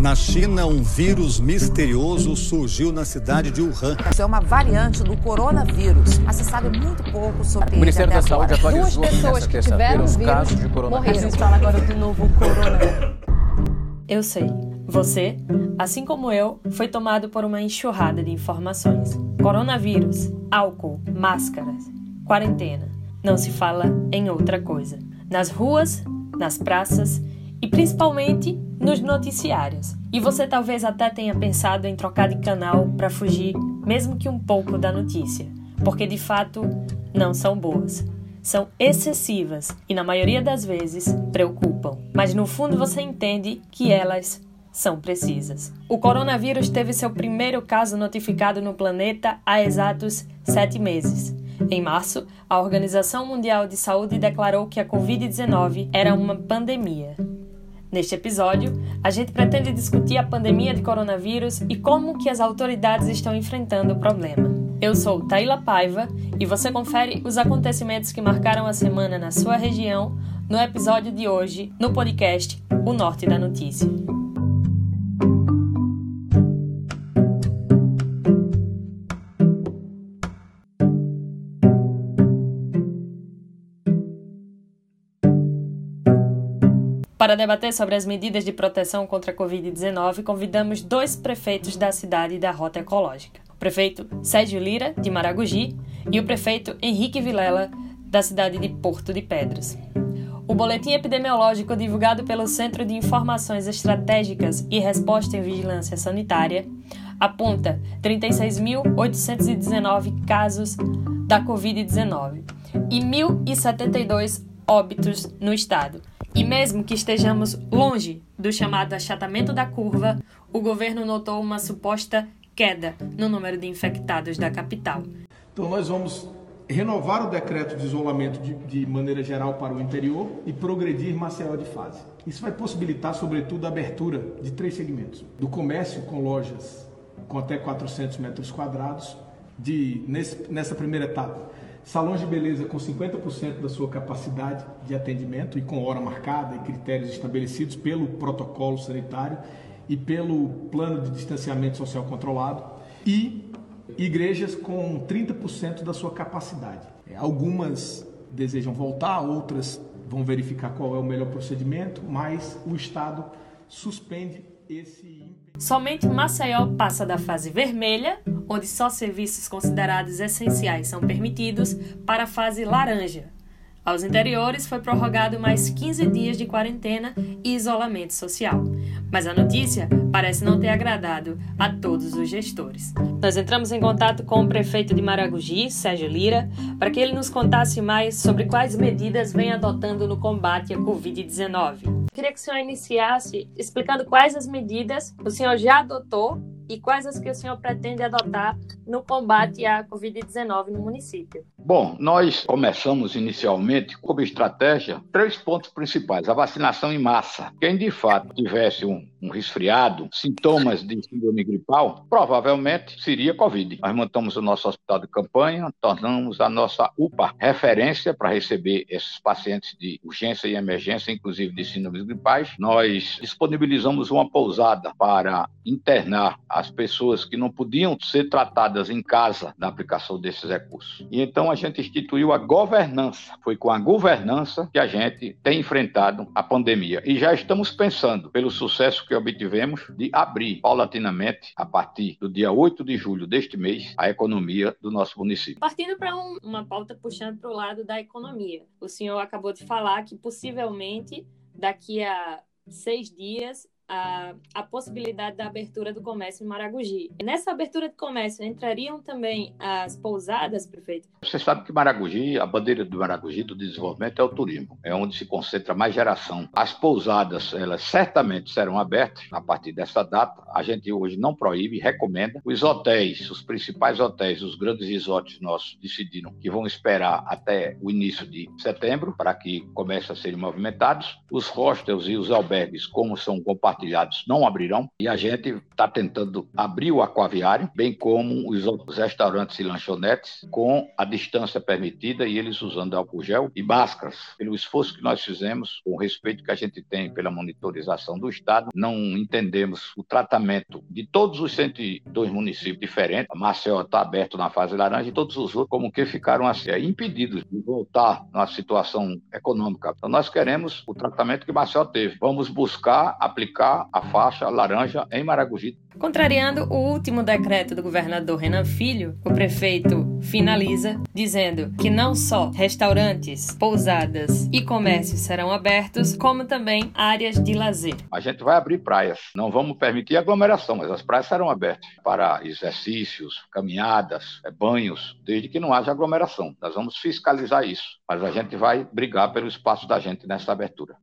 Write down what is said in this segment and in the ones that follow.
Na China, um vírus misterioso surgiu na cidade de Wuhan. Isso é uma variante do coronavírus, mas se sabe muito pouco sobre O Ministério da ele Saúde agora. atualizou Duas pessoas que tiveram os casos de coronavírus. A gente fala agora do novo corona. Eu sei. Você, assim como eu, foi tomado por uma enxurrada de informações. Coronavírus, álcool, máscaras, quarentena. Não se fala em outra coisa. Nas ruas, nas praças e principalmente nos noticiários. E você talvez até tenha pensado em trocar de canal para fugir, mesmo que um pouco da notícia, porque de fato não são boas. São excessivas e, na maioria das vezes, preocupam. Mas no fundo você entende que elas são precisas. O coronavírus teve seu primeiro caso notificado no planeta há exatos sete meses. Em março, a Organização Mundial de Saúde declarou que a Covid-19 era uma pandemia. Neste episódio, a gente pretende discutir a pandemia de coronavírus e como que as autoridades estão enfrentando o problema. Eu sou Taila Paiva e você confere os acontecimentos que marcaram a semana na sua região no episódio de hoje no podcast O Norte da Notícia. Para debater sobre as medidas de proteção contra a Covid-19, convidamos dois prefeitos da cidade da Rota Ecológica: o prefeito Sérgio Lira, de Maragogi, e o prefeito Henrique Vilela, da cidade de Porto de Pedras. O boletim epidemiológico divulgado pelo Centro de Informações Estratégicas e Resposta em Vigilância Sanitária aponta 36.819 casos da Covid-19 e 1.072 óbitos no estado. E mesmo que estejamos longe do chamado achatamento da curva, o governo notou uma suposta queda no número de infectados da capital. Então nós vamos renovar o decreto de isolamento de, de, maneira geral para o interior e progredir Maceió de fase. Isso vai possibilitar, sobretudo, a abertura de três segmentos: do comércio com lojas com até 400 metros quadrados, de nesse, nessa primeira etapa, salões de beleza com 50% da sua capacidade de atendimento e com hora marcada e critérios estabelecidos pelo protocolo sanitário e pelo plano de distanciamento social controlado e igrejas com 30% da sua capacidade. Algumas desejam voltar, outras vão verificar qual é o melhor procedimento, mas o Estado suspende esse. Somente Maceió passa da fase vermelha, onde só serviços considerados essenciais são permitidos, para a fase laranja. Aos interiores foi prorrogado mais 15 dias de quarentena e isolamento social. Mas a notícia parece não ter agradado a todos os gestores. Nós entramos em contato com o prefeito de Maragogi, Sérgio Lira, para que ele nos contasse mais sobre quais medidas vem adotando no combate à Covid-19. Queria que o senhor iniciasse explicando quais as medidas o senhor já adotou e quais as que o senhor pretende adotar no combate à Covid-19 no município. Bom, nós começamos inicialmente como estratégia três pontos principais: a vacinação em massa. Quem de fato tivesse um, um resfriado, sintomas de síndrome gripal, provavelmente seria Covid. Nós montamos o nosso hospital de campanha, tornamos a nossa UPA referência para receber esses pacientes de urgência e emergência, inclusive de síndromes gripais. Nós disponibilizamos uma pousada para internar as pessoas que não podiam ser tratadas em casa na aplicação desses recursos. E então a gente instituiu a governança. Foi com a governança que a gente tem enfrentado a pandemia. E já estamos pensando, pelo sucesso que obtivemos, de abrir paulatinamente, a partir do dia 8 de julho deste mês, a economia do nosso município. Partindo para um, uma pauta puxando para o lado da economia. O senhor acabou de falar que possivelmente daqui a seis dias a, a, possibilidade da abertura do comércio em Maragogi. Nessa abertura de comércio entrariam também as pousadas, prefeito? Você sabe que Maragogi, a bandeira do Maragogi do desenvolvimento é o turismo, é onde se concentra mais geração. As pousadas, elas certamente serão abertas a partir dessa data. A gente hoje não proíbe, recomenda. Os hotéis, os principais hotéis, os grandes resorts nossos decidiram que vão esperar até o início de setembro para que comecem a serem movimentados. Os hostels e os albergues, como são compartilhados, compartilhados não abrirão e a gente está tentando abrir o aquaviário, bem como os outros restaurantes e lanchonetes, com a distância permitida e eles usando álcool gel e máscaras. Pelo esforço que nós fizemos, com o respeito que a gente tem pela monitorização do Estado, não entendemos o tratamento de todos os 102 municípios diferentes. A Maceió está aberto na fase laranja e todos os outros, como que ficaram assim, impedidos de voltar na situação econômica. Então, nós queremos o tratamento que Maceió teve. Vamos buscar aplicar a faixa laranja em Maragogi. Contrariando o último decreto do governador Renan Filho, o prefeito finaliza dizendo que não só restaurantes, pousadas e comércios serão abertos, como também áreas de lazer. A gente vai abrir praias. Não vamos permitir aglomeração, mas as praias serão abertas para exercícios, caminhadas, é, banhos, desde que não haja aglomeração. Nós vamos fiscalizar isso, mas a gente vai brigar pelo espaço da gente nessa abertura.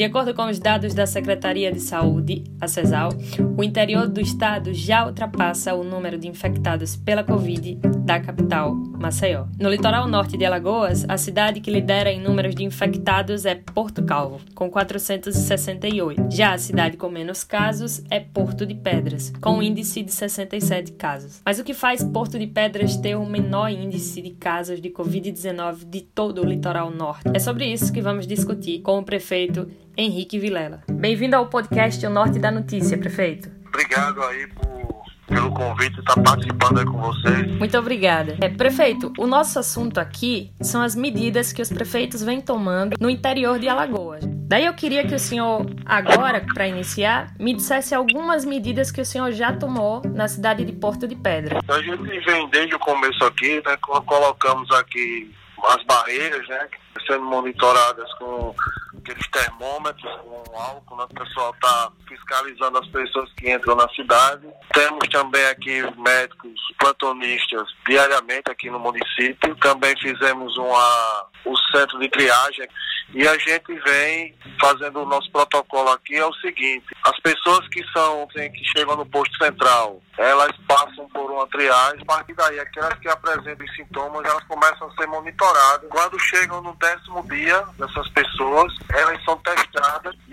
De acordo com os dados da Secretaria de Saúde, a CESAL, o interior do estado já ultrapassa o número de infectados pela Covid da capital, Maceió. No litoral norte de Alagoas, a cidade que lidera em números de infectados é Porto Calvo, com 468. Já a cidade com menos casos é Porto de Pedras, com um índice de 67 casos. Mas o que faz Porto de Pedras ter o menor índice de casos de Covid-19 de todo o litoral norte? É sobre isso que vamos discutir com o prefeito Henrique Vilela. Bem-vindo ao podcast O Norte da Notícia, prefeito. Obrigado aí pelo convite de estar participando aí com vocês. Muito obrigada. É, prefeito, o nosso assunto aqui são as medidas que os prefeitos vêm tomando no interior de Alagoas. Daí eu queria que o senhor, agora, para iniciar, me dissesse algumas medidas que o senhor já tomou na cidade de Porto de Pedra. A gente vem desde o começo aqui, né, colocamos aqui as barreiras, né, sendo monitoradas com aqueles termômetros com álcool, né? o pessoal está fiscalizando as pessoas que entram na cidade. Temos também aqui médicos plantonistas diariamente aqui no município. Também fizemos uma, o centro de triagem e a gente vem fazendo o nosso protocolo aqui é o seguinte: as pessoas que são assim, que chegam no posto central, elas passam por uma triagem. A partir daí, aquelas que apresentam sintomas, elas começam a ser monitoradas. Quando chegam no décimo dia dessas pessoas, elas são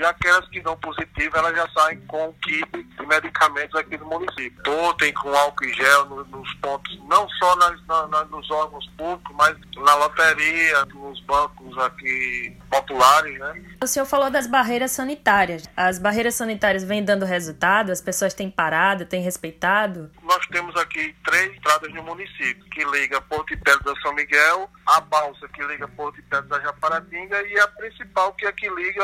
aquelas que dão positivo, elas já saem com o kit de medicamentos aqui do município. Totem com álcool e gel nos, nos pontos, não só nas, na, nos órgãos públicos, mas na loteria, nos bancos aqui populares, né? O senhor falou das barreiras sanitárias. As barreiras sanitárias vêm dando resultado? As pessoas têm parado, têm respeitado? Nós temos aqui três estradas no município, que liga Porto e Pedro da São Miguel, a balsa que liga Porto e Pedro da Japaratinga e a principal que é que liga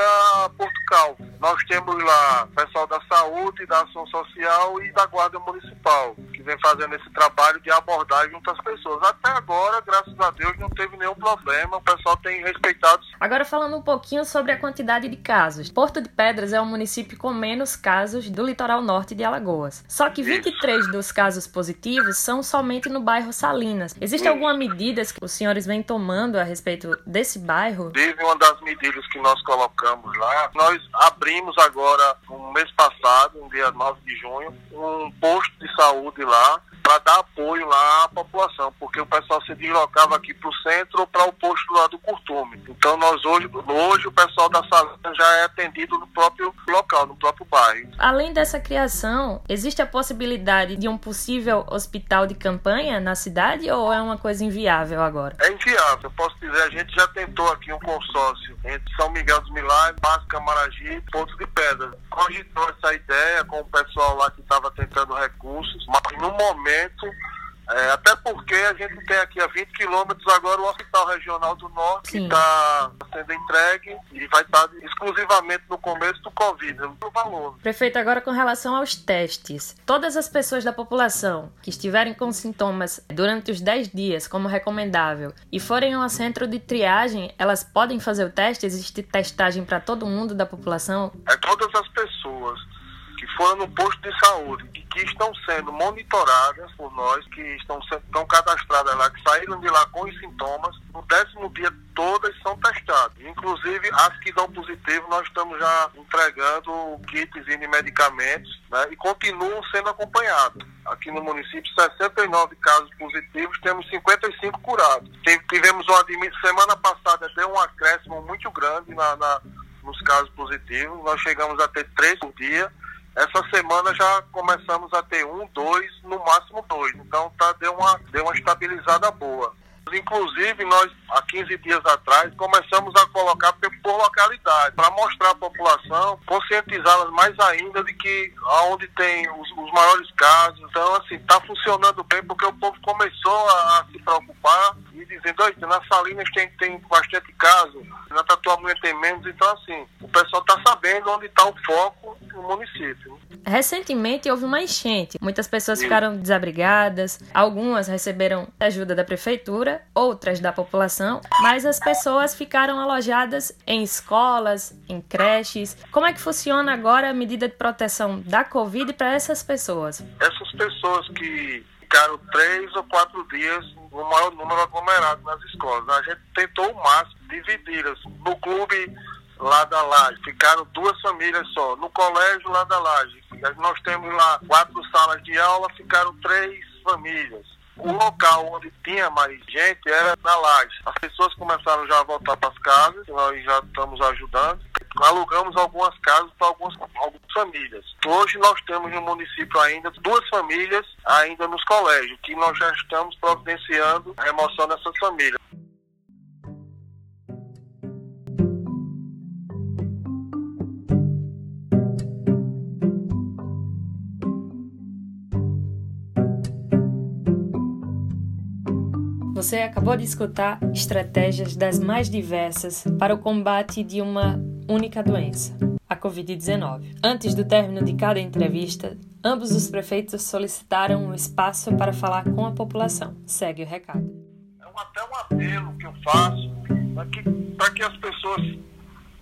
Porto Calvo. Nós temos lá pessoal da saúde, da ação social e da guarda municipal, que vem fazendo esse trabalho de abordagem junto às pessoas. Até agora, graças a Deus, não teve nenhum problema, o pessoal tem respeitado. Agora falando um pouquinho sobre a quantidade de casos. Porto de Pedras é o município com menos casos do litoral norte de Alagoas. Só que 23 Isso. dos casos positivos são somente no bairro Salinas. Existe Isso. alguma medida que os senhores vêm tomando a respeito desse bairro? Teve uma das medidas que nós colocamos lá. Nós abrimos agora, no mês passado, no dia 9 de junho, um posto de saúde lá law para dar apoio lá à população, porque o pessoal se deslocava aqui para o centro ou para o posto lá do Curtume. Então nós hoje, hoje o pessoal da sala já é atendido no próprio local, no próprio bairro. Além dessa criação, existe a possibilidade de um possível hospital de campanha na cidade ou é uma coisa inviável agora? É inviável, posso dizer, a gente já tentou aqui um consórcio entre São Miguel dos Milagres, Márcio Camaragibe e Ponto de Pedra. Cogitou essa ideia com o pessoal lá que estava tentando recursos, mas no momento momento, é, até porque a gente tem aqui a 20 quilômetros agora o Hospital Regional do Norte, Sim. que está sendo entregue e vai estar exclusivamente no começo do Covid, no valor. Prefeito, agora com relação aos testes, todas as pessoas da população que estiverem com sintomas durante os 10 dias, como recomendável, e forem a um centro de triagem, elas podem fazer o teste? Existe testagem para todo mundo da população? É todas as pessoas foram no posto de saúde e que estão sendo monitoradas por nós, que estão, estão cadastradas lá, que saíram de lá com os sintomas, no décimo dia todas são testadas. Inclusive as que dão positivo, nós estamos já entregando kits e medicamentos né, e continuam sendo acompanhados. aqui no município 69 casos positivos, temos 55 curados. Tivemos uma semana passada deu um acréscimo muito grande na, na, nos casos positivos, nós chegamos a ter três por dia. Essa semana já começamos a ter um, dois, no máximo dois. Então tá, deu, uma, deu uma estabilizada boa. Inclusive, nós, há 15 dias atrás, começamos a colocar por localidade, para mostrar à população, conscientizá-las mais ainda de que aonde tem os, os maiores casos. Então, assim, está funcionando bem porque o povo começou a, a se preocupar e dizendo, olha, nas Salinas tem, tem bastante caso, na Tatuapé tem menos. Então, assim, o pessoal está sabendo onde está o foco no município. Recentemente houve uma enchente. Muitas pessoas ficaram desabrigadas, algumas receberam ajuda da prefeitura, outras da população, mas as pessoas ficaram alojadas em escolas, em creches. Como é que funciona agora a medida de proteção da Covid para essas pessoas? Essas pessoas que ficaram três ou quatro dias no maior número aglomerado nas escolas. A gente tentou o máximo dividi-las. No clube lá da Laje, ficaram duas famílias só. No colégio lá da Laje, nós temos lá quatro salas de aula, ficaram três famílias. O local onde tinha mais gente era na laje. As pessoas começaram já a voltar para as casas, nós já estamos ajudando. Alugamos algumas casas para algumas, algumas famílias. Hoje nós temos no município ainda duas famílias ainda nos colégios, que nós já estamos providenciando a remoção dessas famílias. Você acabou de escutar estratégias das mais diversas para o combate de uma única doença, a Covid-19. Antes do término de cada entrevista, ambos os prefeitos solicitaram um espaço para falar com a população. Segue o recado. É até um apelo que eu faço para que, para que as pessoas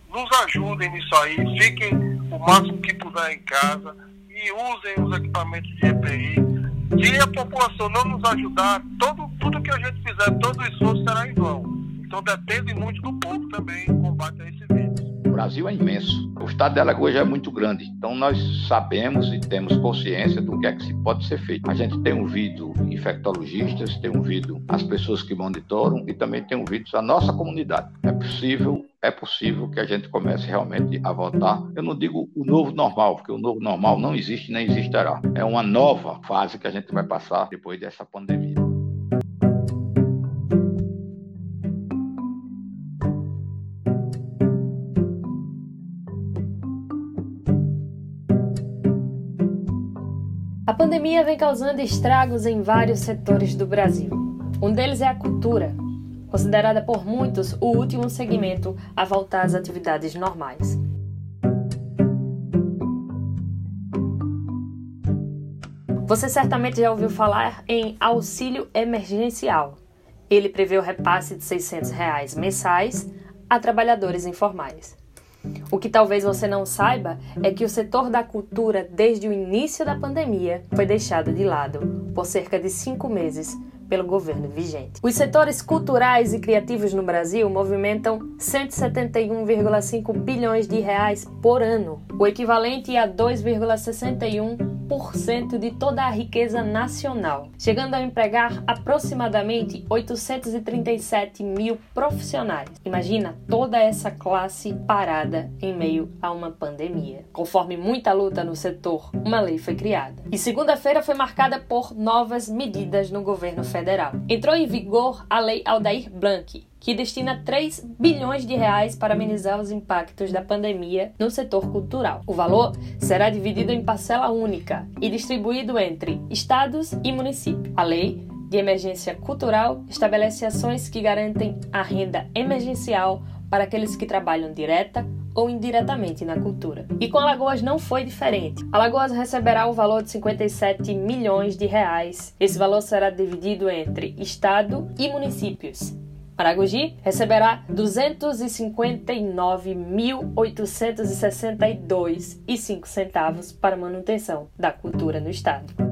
nos ajudem nisso aí, fiquem o máximo que puder em casa e usem os equipamentos de EPI se a população não nos ajudar, todo, tudo que a gente fizer, todo esforço será em vão. Então depende muito do povo também em combate a esse vírus. O Brasil é imenso. O estado de Alagoas é muito grande. Então nós sabemos e temos consciência do que é que se pode ser feito. A gente tem ouvido infectologistas, tem ouvido as pessoas que monitoram e também tem ouvido a nossa comunidade. É possível é possível que a gente comece realmente a voltar. Eu não digo o novo normal, porque o novo normal não existe nem existirá. É uma nova fase que a gente vai passar depois dessa pandemia. Pandemia vem causando estragos em vários setores do Brasil. Um deles é a cultura, considerada por muitos o último segmento a voltar às atividades normais. Você certamente já ouviu falar em auxílio emergencial. Ele prevê o repasse de 600 reais mensais a trabalhadores informais. O que talvez você não saiba é que o setor da cultura, desde o início da pandemia, foi deixado de lado por cerca de cinco meses pelo governo vigente. Os setores culturais e criativos no Brasil movimentam 171,5 bilhões de reais por ano, o equivalente a 2,61% de toda a riqueza nacional, chegando a empregar aproximadamente 837 mil profissionais. Imagina toda essa classe parada em meio a uma pandemia. Conforme muita luta no setor, uma lei foi criada. E segunda-feira foi marcada por novas medidas no governo federal Federal. Entrou em vigor a Lei Aldair Blanc, que destina 3 bilhões de reais para amenizar os impactos da pandemia no setor cultural. O valor será dividido em parcela única e distribuído entre estados e municípios. A lei de emergência cultural estabelece ações que garantem a renda emergencial para aqueles que trabalham direta ou indiretamente na cultura. E com Alagoas não foi diferente. Alagoas receberá o valor de 57 milhões de reais. Esse valor será dividido entre estado e municípios. Maragogi receberá 259.862,05 centavos para manutenção da cultura no estado.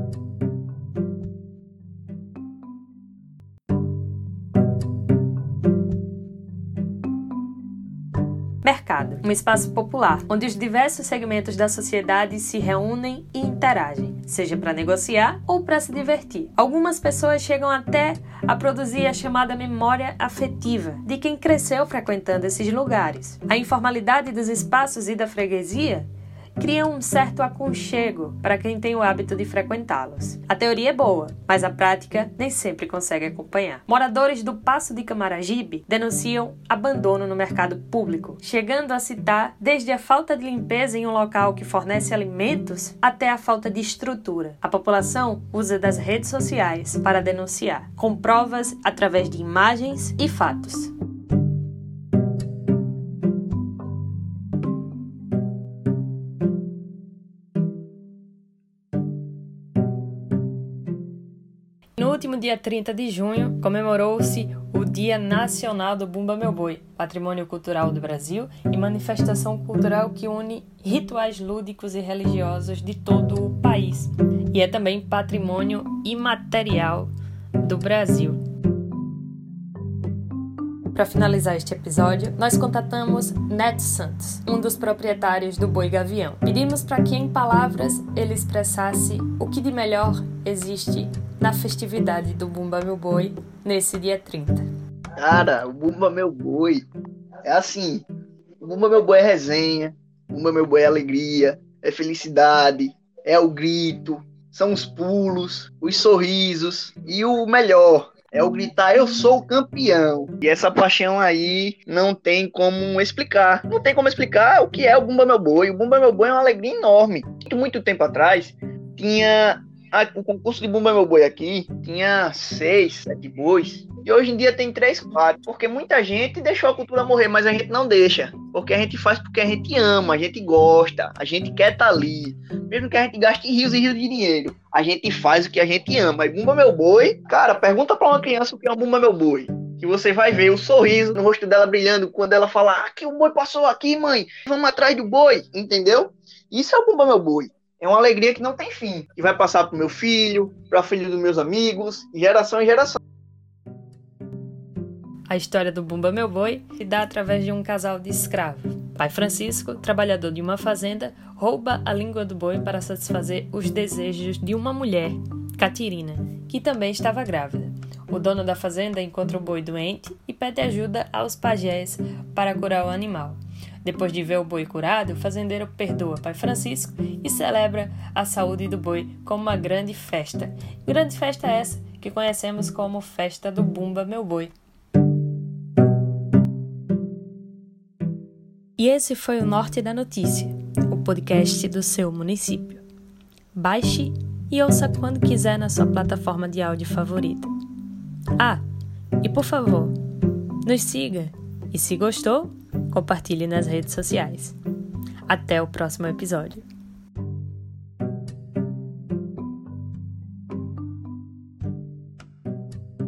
Mercado, um espaço popular onde os diversos segmentos da sociedade se reúnem e interagem, seja para negociar ou para se divertir. Algumas pessoas chegam até a produzir a chamada memória afetiva de quem cresceu frequentando esses lugares. A informalidade dos espaços e da freguesia cria um certo aconchego para quem tem o hábito de frequentá-los. A teoria é boa, mas a prática nem sempre consegue acompanhar. Moradores do Passo de Camaragibe denunciam abandono no mercado público, chegando a citar desde a falta de limpeza em um local que fornece alimentos até a falta de estrutura. A população usa das redes sociais para denunciar, com provas através de imagens e fatos. Último dia 30 de junho, comemorou-se o Dia Nacional do Bumba Meu Boi, patrimônio cultural do Brasil e manifestação cultural que une rituais lúdicos e religiosos de todo o país. E é também patrimônio imaterial do Brasil. Para finalizar este episódio, nós contatamos Ned Santos, um dos proprietários do Boi Gavião. Pedimos para que, em palavras, ele expressasse o que de melhor existe na festividade do Bumba Meu Boi nesse dia 30. Cara, o Bumba Meu Boi é assim: o Bumba Meu Boi é resenha, o Bumba Meu Boi é alegria, é felicidade, é o grito, são os pulos, os sorrisos e o melhor, é o gritar eu sou o campeão. E essa paixão aí não tem como explicar. Não tem como explicar o que é o Bumba Meu Boi. O Bumba Meu Boi é uma alegria enorme. Muito, muito tempo atrás tinha a, o concurso de Bumba Meu Boi aqui tinha seis, sete bois. E hoje em dia tem três, quatro. Porque muita gente deixou a cultura morrer, mas a gente não deixa. Porque a gente faz porque a gente ama, a gente gosta, a gente quer estar tá ali. Mesmo que a gente gaste rios e rios de dinheiro. A gente faz o que a gente ama. E Bumba Meu Boi, cara, pergunta pra uma criança o que é um Bumba Meu Boi. Que você vai ver o sorriso no rosto dela brilhando quando ela fala: Ah, que o boi passou aqui, mãe. Vamos atrás do boi. Entendeu? Isso é o Bumba Meu Boi é uma alegria que não tem fim, que vai passar para o meu filho, para filho dos meus amigos, geração em geração. A história do Bumba Meu Boi se dá através de um casal de escravos. Pai Francisco, trabalhador de uma fazenda, rouba a língua do boi para satisfazer os desejos de uma mulher, Catirina, que também estava grávida. O dono da fazenda encontra o boi doente e pede ajuda aos pajés para curar o animal. Depois de ver o boi curado, o fazendeiro perdoa Pai Francisco e celebra a saúde do boi como uma grande festa. Grande festa essa que conhecemos como Festa do Bumba Meu Boi. E esse foi o Norte da Notícia, o podcast do seu município. Baixe e ouça quando quiser na sua plataforma de áudio favorita. Ah, e por favor, nos siga e se gostou, compartilhe nas redes sociais. Até o próximo episódio.